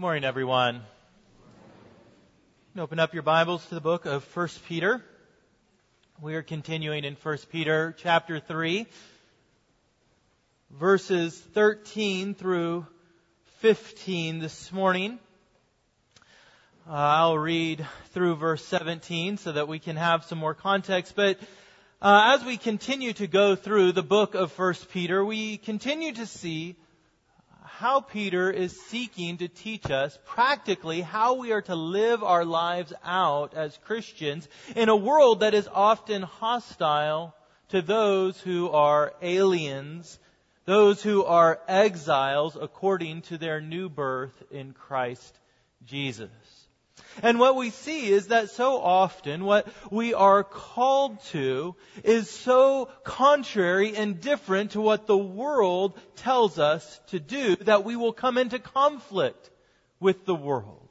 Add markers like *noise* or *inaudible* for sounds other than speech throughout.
Good morning, everyone. Open up your Bibles to the book of 1 Peter. We are continuing in 1 Peter chapter 3, verses 13 through 15 this morning. Uh, I'll read through verse 17 so that we can have some more context. But uh, as we continue to go through the book of 1 Peter, we continue to see how Peter is seeking to teach us practically how we are to live our lives out as Christians in a world that is often hostile to those who are aliens, those who are exiles according to their new birth in Christ Jesus. And what we see is that so often what we are called to is so contrary and different to what the world tells us to do that we will come into conflict with the world.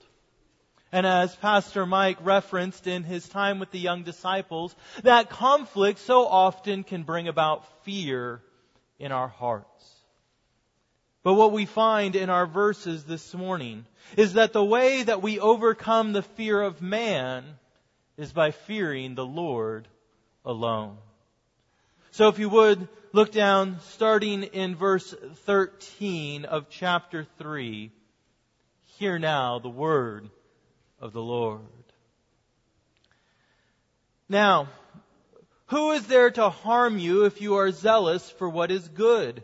And as Pastor Mike referenced in his time with the young disciples, that conflict so often can bring about fear in our hearts. But what we find in our verses this morning is that the way that we overcome the fear of man is by fearing the Lord alone. So if you would look down starting in verse 13 of chapter 3, hear now the word of the Lord. Now, who is there to harm you if you are zealous for what is good?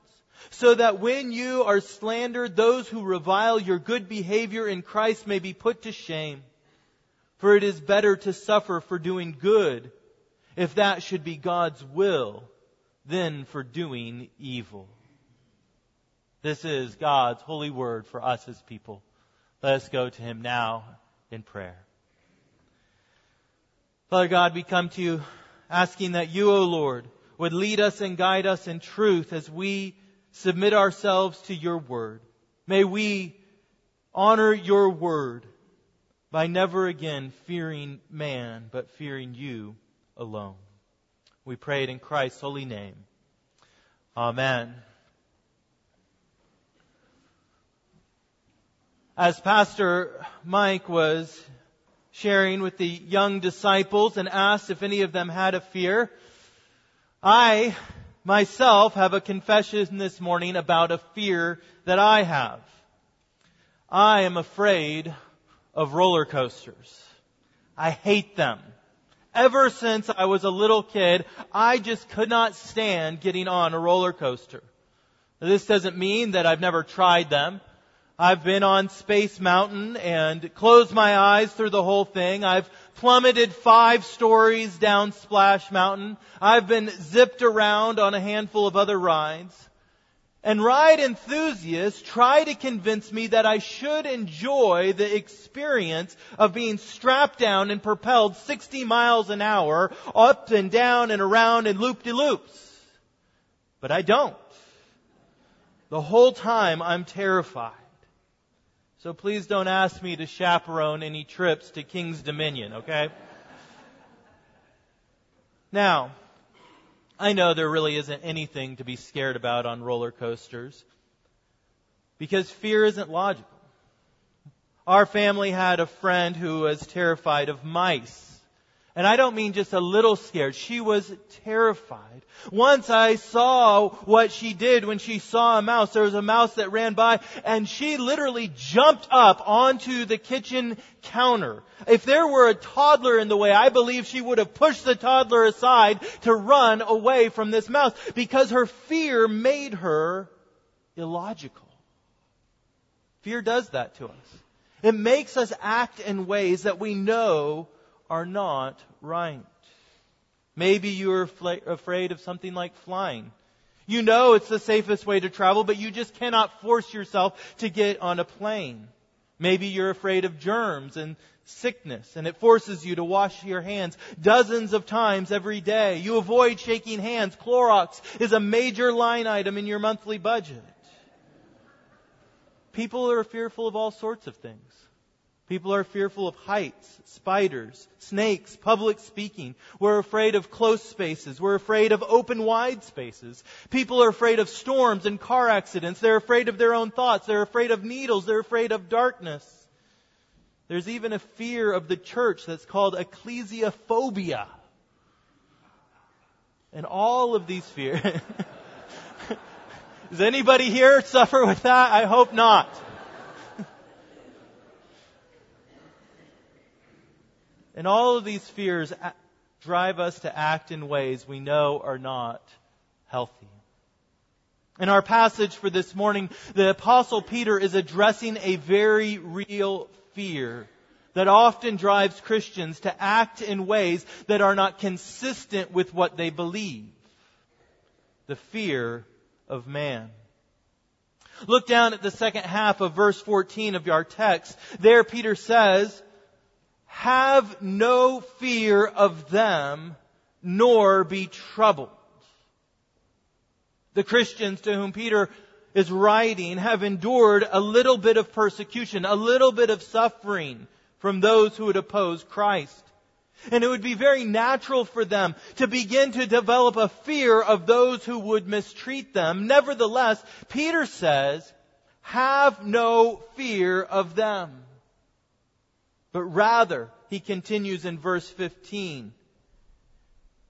so that when you are slandered, those who revile your good behavior in Christ may be put to shame. For it is better to suffer for doing good, if that should be God's will, than for doing evil. This is God's holy word for us as people. Let us go to Him now in prayer. Father God, we come to you asking that you, O Lord, would lead us and guide us in truth as we submit ourselves to your word. May we honor your word by never again fearing man, but fearing you alone. We pray it in Christ's holy name. Amen. As Pastor Mike was sharing with the young disciples and asked if any of them had a fear, I myself have a confession this morning about a fear that I have. I am afraid of roller coasters. I hate them. Ever since I was a little kid, I just could not stand getting on a roller coaster. This doesn't mean that I've never tried them. I've been on Space Mountain and closed my eyes through the whole thing. I've plummeted five stories down Splash Mountain. I've been zipped around on a handful of other rides. And ride enthusiasts try to convince me that I should enjoy the experience of being strapped down and propelled 60 miles an hour up and down and around in loop-de-loops. But I don't. The whole time I'm terrified. So please don't ask me to chaperone any trips to King's Dominion, okay? Now, I know there really isn't anything to be scared about on roller coasters because fear isn't logical. Our family had a friend who was terrified of mice. And I don't mean just a little scared. She was terrified. Once I saw what she did when she saw a mouse. There was a mouse that ran by and she literally jumped up onto the kitchen counter. If there were a toddler in the way, I believe she would have pushed the toddler aside to run away from this mouse because her fear made her illogical. Fear does that to us. It makes us act in ways that we know are not right. Maybe you're afraid of something like flying. You know it's the safest way to travel, but you just cannot force yourself to get on a plane. Maybe you're afraid of germs and sickness and it forces you to wash your hands dozens of times every day. You avoid shaking hands. Clorox is a major line item in your monthly budget. People are fearful of all sorts of things. People are fearful of heights, spiders, snakes, public speaking. We're afraid of close spaces. We're afraid of open, wide spaces. People are afraid of storms and car accidents. They're afraid of their own thoughts. They're afraid of needles. They're afraid of darkness. There's even a fear of the church that's called ecclesiophobia. And all of these fears. *laughs* Does anybody here suffer with that? I hope not. And all of these fears drive us to act in ways we know are not healthy. In our passage for this morning, the apostle Peter is addressing a very real fear that often drives Christians to act in ways that are not consistent with what they believe. The fear of man. Look down at the second half of verse 14 of our text. There Peter says, have no fear of them, nor be troubled. The Christians to whom Peter is writing have endured a little bit of persecution, a little bit of suffering from those who would oppose Christ. And it would be very natural for them to begin to develop a fear of those who would mistreat them. Nevertheless, Peter says, have no fear of them. But rather, he continues in verse 15,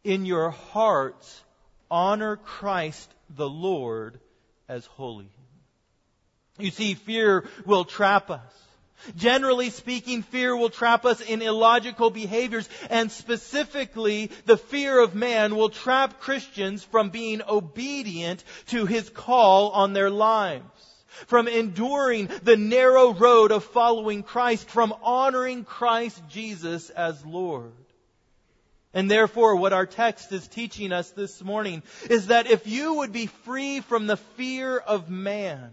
in your hearts, honor Christ the Lord as holy. You see, fear will trap us. Generally speaking, fear will trap us in illogical behaviors, and specifically, the fear of man will trap Christians from being obedient to his call on their lives, from enduring the narrow road of following Christ, from honoring Christ Jesus as Lord. And therefore, what our text is teaching us this morning is that if you would be free from the fear of man,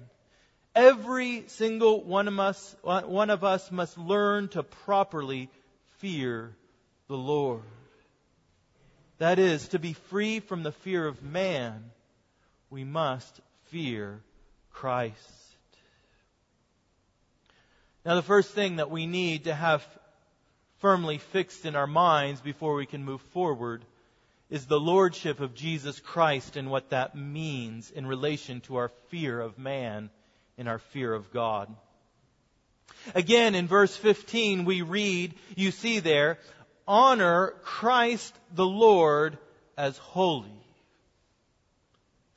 every single one of us, one of us must learn to properly fear the Lord. That is, to be free from the fear of man, we must fear Christ. Now, the first thing that we need to have firmly fixed in our minds before we can move forward is the lordship of Jesus Christ and what that means in relation to our fear of man and our fear of God. Again, in verse 15, we read, you see there, honor Christ the Lord as holy.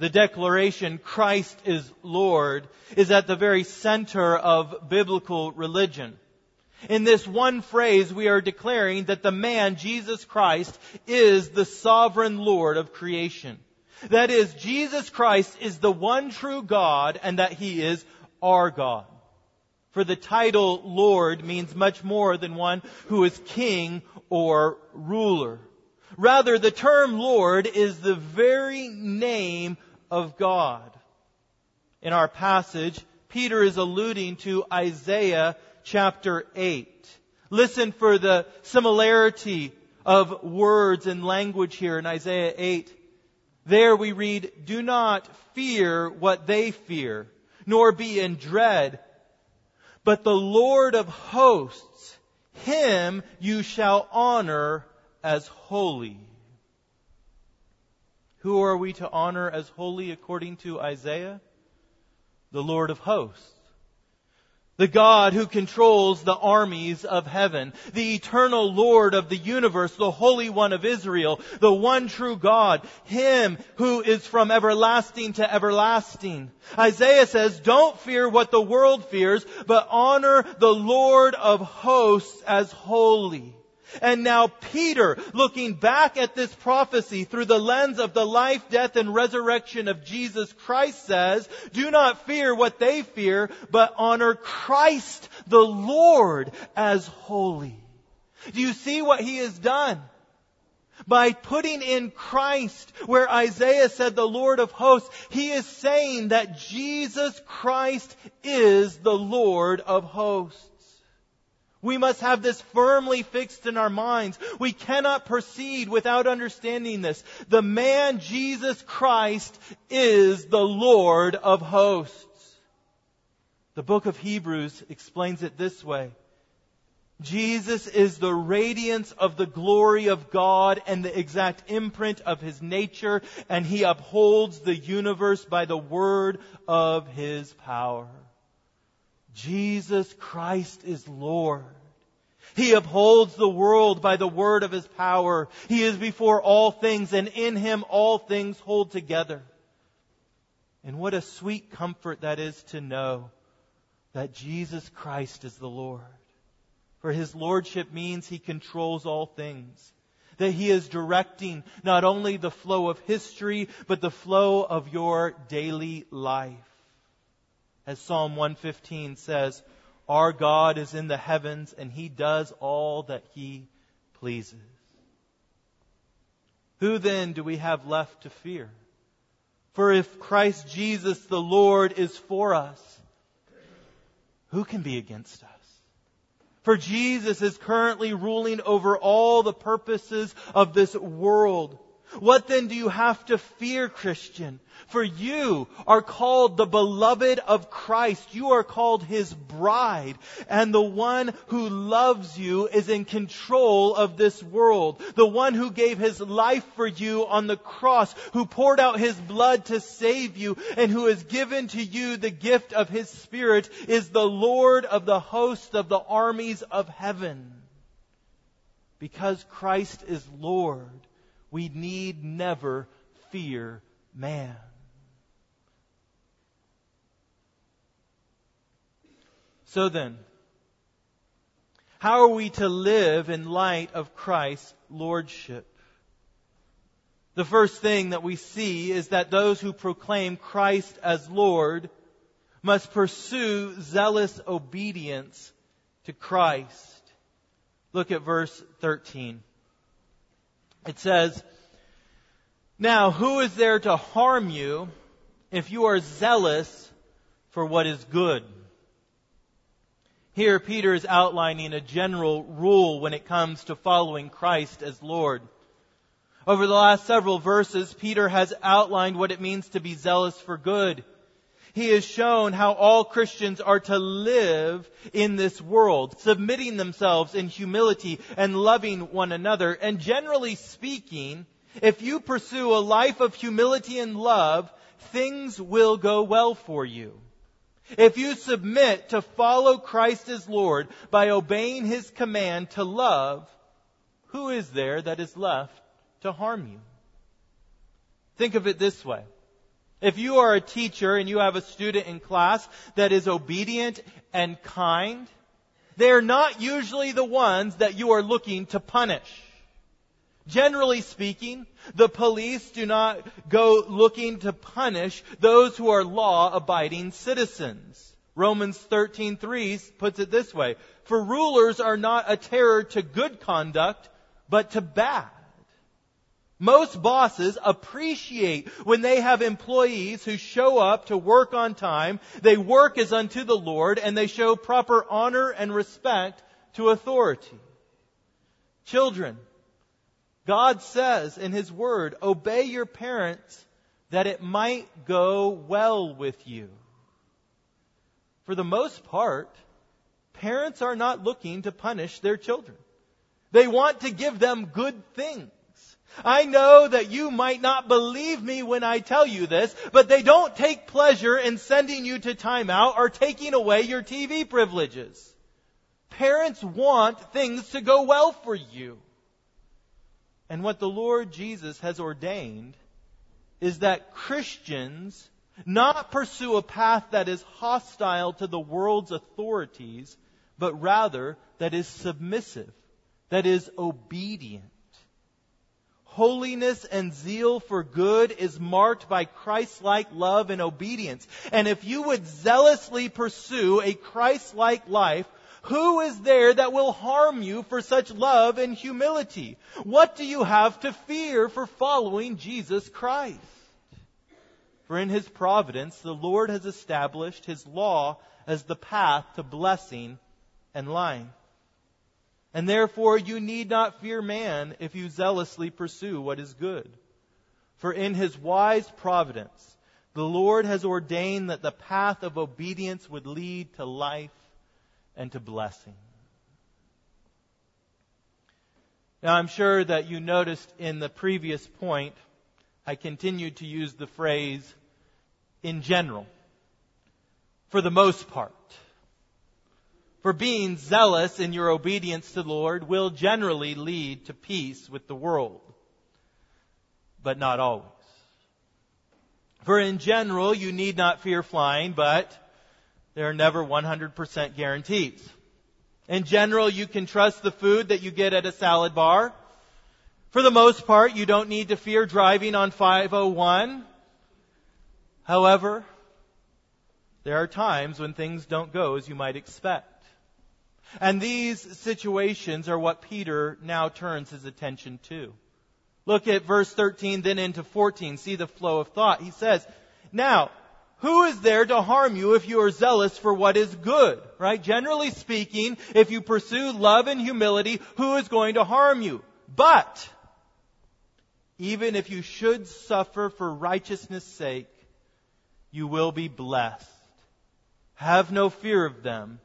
The declaration, Christ is Lord, is at the very center of biblical religion. In this one phrase, we are declaring that the man, Jesus Christ, is the sovereign Lord of creation. That is, Jesus Christ is the one true God and that He is our God. For the title Lord means much more than one who is king or ruler. Rather, the term Lord is the very name of God. In our passage, Peter is alluding to Isaiah chapter 8. Listen for the similarity of words and language here in Isaiah 8. There we read, do not fear what they fear, nor be in dread. But the Lord of hosts, him you shall honor as holy. Who are we to honor as holy according to Isaiah? The Lord of hosts the God who controls the armies of heaven, the eternal Lord of the universe, the Holy One of Israel, the one true God, Him who is from everlasting to everlasting. Isaiah says, don't fear what the world fears, but honor the Lord of hosts as holy. And now Peter, looking back at this prophecy through the lens of the life, death, and resurrection of Jesus Christ says, do not fear what they fear, but honor Christ the Lord as holy. Do you see what he has done? By putting in Christ, where Isaiah said the Lord of hosts, he is saying that Jesus Christ is the Lord of hosts. We must have this firmly fixed in our minds. We cannot proceed without understanding this. The man Jesus Christ is the Lord of hosts. The book of Hebrews explains it this way. Jesus is the radiance of the glory of God and the exact imprint of his nature, and he upholds the universe by the word of his power. Jesus Christ is Lord. He upholds the world by the word of his power. He is before all things, and in him all things hold together. And what a sweet comfort that is to know that Jesus Christ is the Lord. For his lordship means he controls all things. That he is directing not only the flow of history, but the flow of your daily life. As Psalm 115 says, our God is in the heavens and he does all that he pleases. Who then do we have left to fear? For if Christ Jesus the Lord is for us, who can be against us? For Jesus is currently ruling over all the purposes of this world. What then do you have to fear, Christian? For you are called the beloved of Christ. You are called His bride. And the one who loves you is in control of this world. The one who gave His life for you on the cross, who poured out His blood to save you, and who has given to you the gift of His Spirit is the Lord of the hosts of the armies of heaven. Because Christ is Lord, we need never fear man. So then, how are we to live in light of Christ's lordship? The first thing that we see is that those who proclaim Christ as Lord must pursue zealous obedience to Christ. Look at verse 13. It says, Now who is there to harm you if you are zealous for what is good? Here, Peter is outlining a general rule when it comes to following Christ as Lord. Over the last several verses, Peter has outlined what it means to be zealous for good. He has shown how all Christians are to live in this world, submitting themselves in humility and loving one another. And generally speaking, if you pursue a life of humility and love, things will go well for you. If you submit to follow Christ as Lord by obeying His command to love, who is there that is left to harm you? Think of it this way. If you are a teacher and you have a student in class that is obedient and kind, they are not usually the ones that you are looking to punish. Generally speaking, the police do not go looking to punish those who are law-abiding citizens. Romans 13:3 puts it this way, for rulers are not a terror to good conduct, but to bad. Most bosses appreciate when they have employees who show up to work on time, they work as unto the Lord, and they show proper honor and respect to authority. Children, God says in His Word, obey your parents that it might go well with you. For the most part, parents are not looking to punish their children. They want to give them good things. I know that you might not believe me when I tell you this, but they don't take pleasure in sending you to timeout or taking away your TV privileges. Parents want things to go well for you. And what the Lord Jesus has ordained is that Christians not pursue a path that is hostile to the world's authorities, but rather that is submissive, that is obedient. Holiness and zeal for good is marked by Christ-like love and obedience. And if you would zealously pursue a Christ-like life, Who is there that will harm you for such love and humility? What do you have to fear for following Jesus Christ? For in his providence, the Lord has established his law as the path to blessing and life. And therefore you need not fear man if you zealously pursue what is good. For in his wise providence, the Lord has ordained that the path of obedience would lead to life and to blessing. Now I'm sure that you noticed in the previous point, I continued to use the phrase in general. For the most part. For being zealous in your obedience to the Lord will generally lead to peace with the world. But not always. For in general, you need not fear flying, but there are never 100% guarantees. In general, you can trust the food that you get at a salad bar. For the most part, you don't need to fear driving on 501. However, there are times when things don't go as you might expect. And these situations are what Peter now turns his attention to. Look at verse 13, then into 14. See the flow of thought. He says, Now, who is there to harm you if you are zealous for what is good? Right? Generally speaking, if you pursue love and humility, who is going to harm you? But, even if you should suffer for righteousness' sake, you will be blessed. Have no fear of them,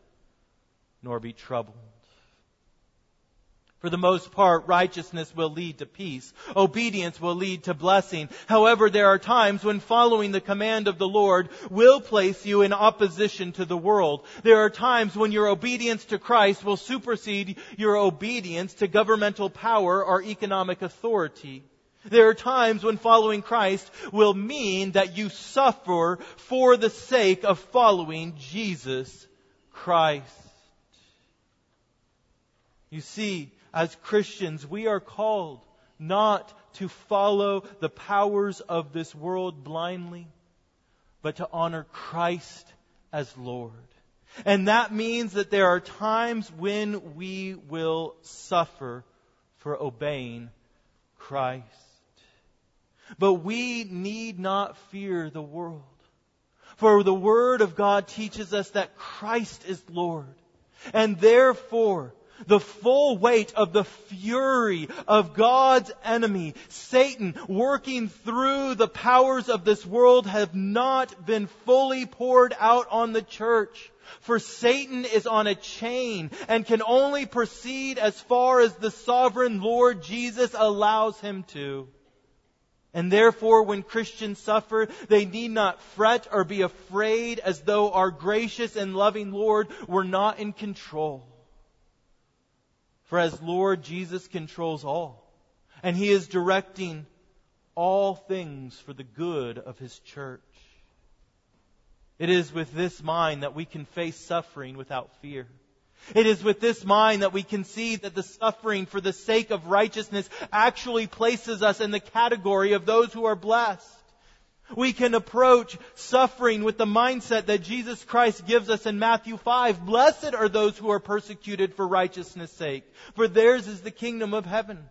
nor be troubled. For the most part, righteousness will lead to peace. Obedience will lead to blessing. However, there are times when following the command of the Lord will place you in opposition to the world. There are times when your obedience to Christ will supersede your obedience to governmental power or economic authority. There are times when following Christ will mean that you suffer for the sake of following Jesus Christ. You see, as Christians, we are called not to follow the powers of this world blindly, but to honor Christ as Lord. And that means that there are times when we will suffer for obeying Christ. But we need not fear the world. For the Word of God teaches us that Christ is Lord. And therefore, the full weight of the fury of God's enemy, Satan, working through the powers of this world have not been fully poured out on the church. For Satan is on a chain and can only proceed as far as the sovereign Lord Jesus allows him to. And therefore, when Christians suffer, they need not fret or be afraid as though our gracious and loving Lord were not in control. For as Lord, Jesus controls all. And He is directing all things for the good of His church. It is with this mind that we can face suffering without fear. It is with this mind that we can see that the suffering for the sake of righteousness actually places us in the category of those who are blessed. We can approach suffering with the mindset that Jesus Christ gives us in Matthew 5. Blessed are those who are persecuted for righteousness' sake, for theirs is the kingdom of heaven.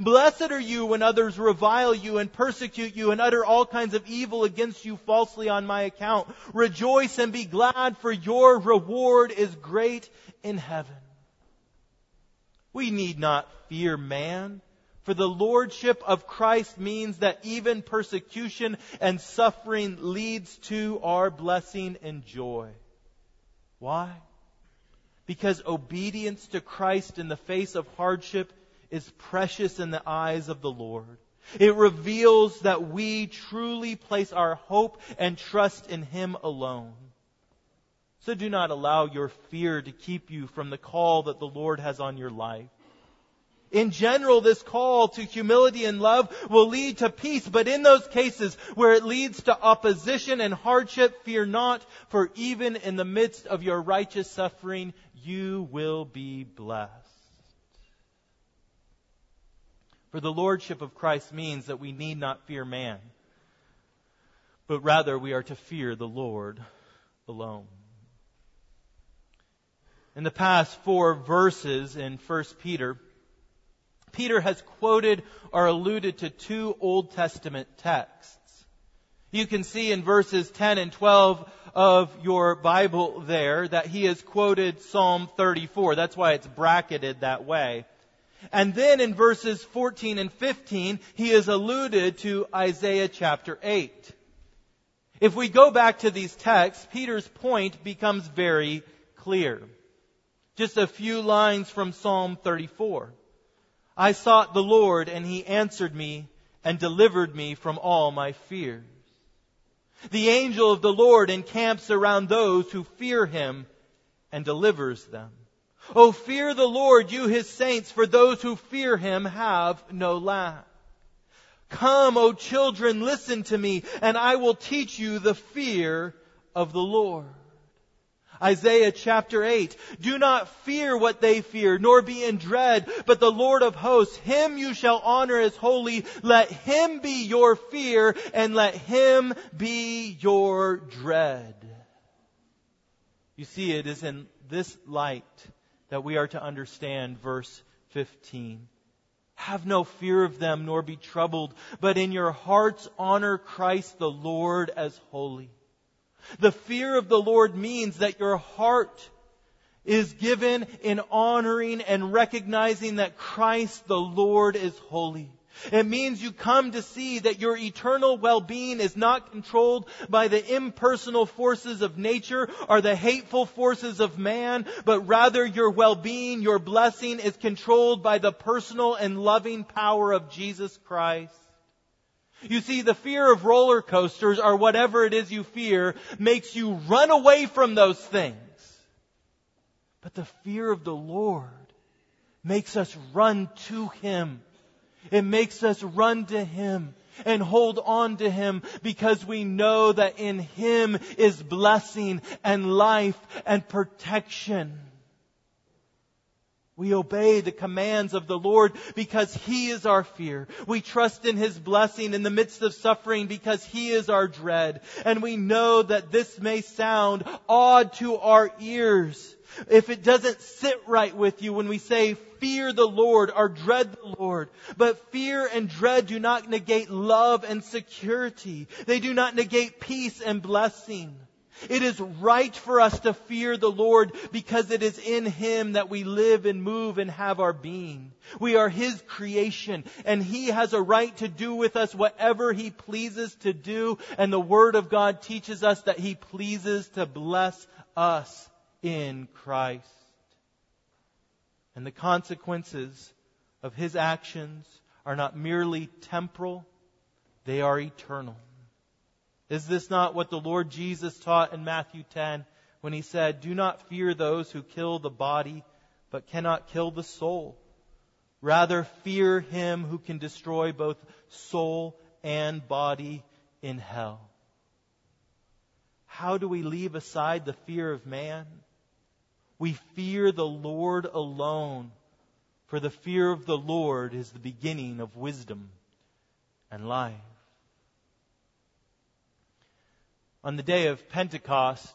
Blessed are you when others revile you and persecute you and utter all kinds of evil against you falsely on my account. Rejoice and be glad, for your reward is great in heaven. We need not fear man, for the lordship of Christ means that even persecution and suffering leads to our blessing and joy. Why? Because obedience to Christ in the face of hardship is precious in the eyes of the Lord. It reveals that we truly place our hope and trust in Him alone. So do not allow your fear to keep you from the call that the Lord has on your life. In general, this call to humility and love will lead to peace, but in those cases where it leads to opposition and hardship, fear not, for even in the midst of your righteous suffering, you will be blessed. For the lordship of Christ means that we need not fear man, but rather we are to fear the Lord alone. In the past four verses in 1 Peter, Peter has quoted or alluded to two Old Testament texts. You can see in verses 10 and 12 of your Bible there that he has quoted Psalm 34. That's why it's bracketed that way. And then in verses 14 and 15, he has alluded to Isaiah chapter 8. If we go back to these texts, Peter's point becomes very clear. Just a few lines from Psalm 34. I sought the Lord and he answered me and delivered me from all my fears. The angel of the Lord encamps around those who fear him and delivers them. Oh, fear the Lord, you his saints, for those who fear him have no lack. Come, O children, listen to me, and I will teach you the fear of the Lord. Isaiah chapter 8. Do not fear what they fear, nor be in dread, but the Lord of hosts, him you shall honor as holy. Let him be your fear, and let him be your dread. You see, it is in this light that we are to understand verse 15. Have no fear of them, nor be troubled, but in your hearts honor Christ the Lord as holy. The fear of the Lord means that your heart is given in honoring and recognizing that Christ the Lord is holy. It means you come to see that your eternal well-being is not controlled by the impersonal forces of nature or the hateful forces of man, but rather your well-being, your blessing is controlled by the personal and loving power of Jesus Christ. You see, the fear of roller coasters or whatever it is you fear makes you run away from those things. But the fear of the Lord makes us run to Him. It makes us run to Him and hold on to Him because we know that in Him is blessing and life and protection. We obey the commands of the Lord because He is our fear. We trust in His blessing in the midst of suffering because He is our dread. And we know that this may sound odd to our ears if it doesn't sit right with you when we say fear the Lord or dread the Lord. But fear and dread do not negate love and security. They do not negate peace and blessing. It is right for us to fear the Lord because it is in Him that we live and move and have our being. We are His creation and He has a right to do with us whatever He pleases to do and the Word of God teaches us that He pleases to bless us in Christ. And the consequences of His actions are not merely temporal, they are eternal. Is this not what the Lord Jesus taught in Matthew 10 when he said, Do not fear those who kill the body, but cannot kill the soul? Rather, fear him who can destroy both soul and body in hell. How do we leave aside the fear of man? We fear the Lord alone, for the fear of the Lord is the beginning of wisdom and life. On the day of Pentecost,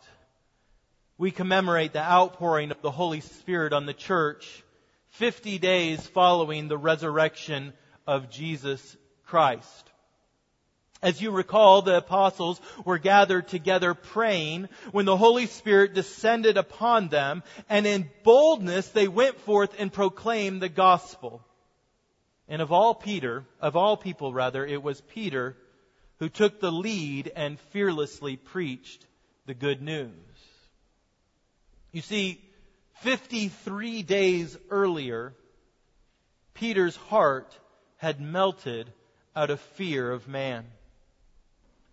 we commemorate the outpouring of the Holy Spirit on the church 50 days following the resurrection of Jesus Christ. As you recall, the apostles were gathered together praying when the Holy Spirit descended upon them, and in boldness they went forth and proclaimed the gospel. And of all Peter, of all people rather, it was Peter who took the lead and fearlessly preached the good news. You see, 53 days earlier, Peter's heart had melted out of fear of man.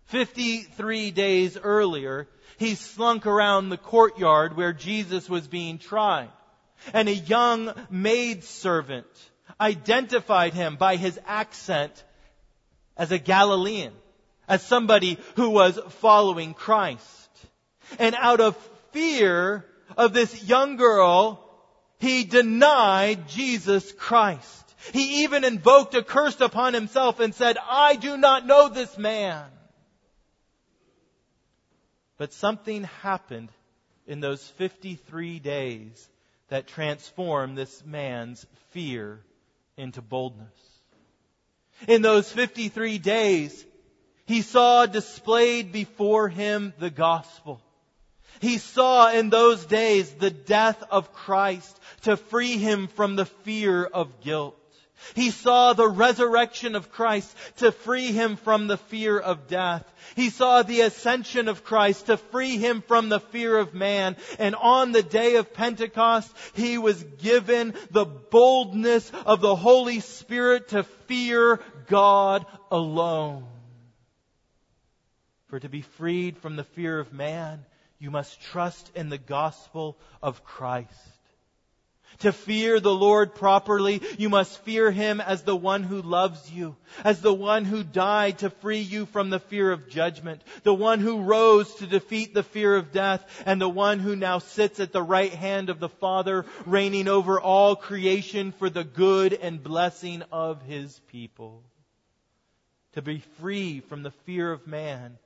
53 days earlier, he slunk around the courtyard where Jesus was being tried. And a young maidservant identified him by his accent as a Galilean as somebody who was following Christ. And out of fear of this young girl, he denied Jesus Christ. He even invoked a curse upon himself and said, I do not know this man. But something happened in those 53 days that transformed this man's fear into boldness. In those 53 days, he saw displayed before him the gospel. He saw in those days the death of Christ to free him from the fear of guilt. He saw the resurrection of Christ to free him from the fear of death. He saw the ascension of Christ to free him from the fear of man. And on the day of Pentecost, he was given the boldness of the Holy Spirit to fear God alone. For to be freed from the fear of man, you must trust in the gospel of Christ. To fear the Lord properly, you must fear Him as the one who loves you, as the one who died to free you from the fear of judgment, the one who rose to defeat the fear of death, and the one who now sits at the right hand of the Father, reigning over all creation for the good and blessing of His people. To be free from the fear of man,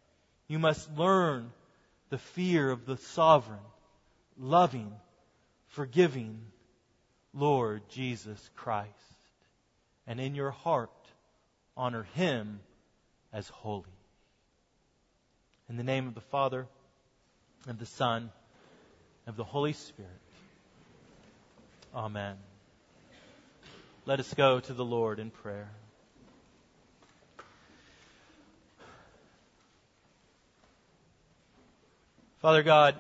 you must learn the fear of the sovereign, loving, forgiving, Lord Jesus Christ. And in your heart, honor him as holy. In the name of the Father, of the Son, of the Holy Spirit. Amen. Let us go to the Lord in prayer. Father God,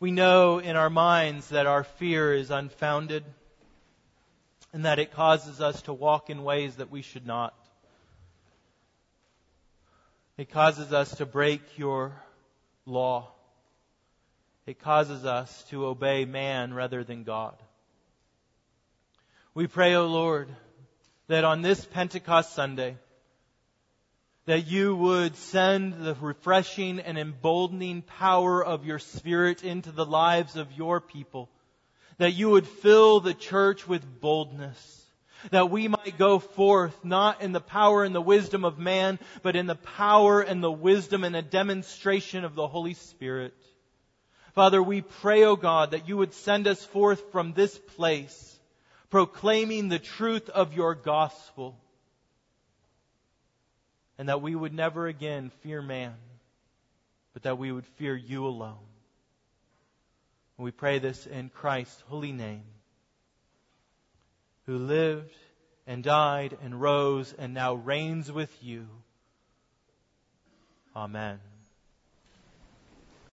We know in our minds that our fear is unfounded and that it causes us to walk in ways that we should not. It causes us to break your law. It causes us to obey man rather than God. We pray, O oh Lord, that on this Pentecost Sunday, that you would send the refreshing and emboldening power of your Spirit into the lives of your people. That you would fill the church with boldness. That we might go forth not in the power and the wisdom of man, but in the power and the wisdom and a demonstration of the Holy Spirit. Father, we pray, O oh God, that you would send us forth from this place, proclaiming the truth of your gospel and that we would never again fear man, but that we would fear you alone. And we pray this in Christ's holy name, who lived and died and rose and now reigns with you. Amen.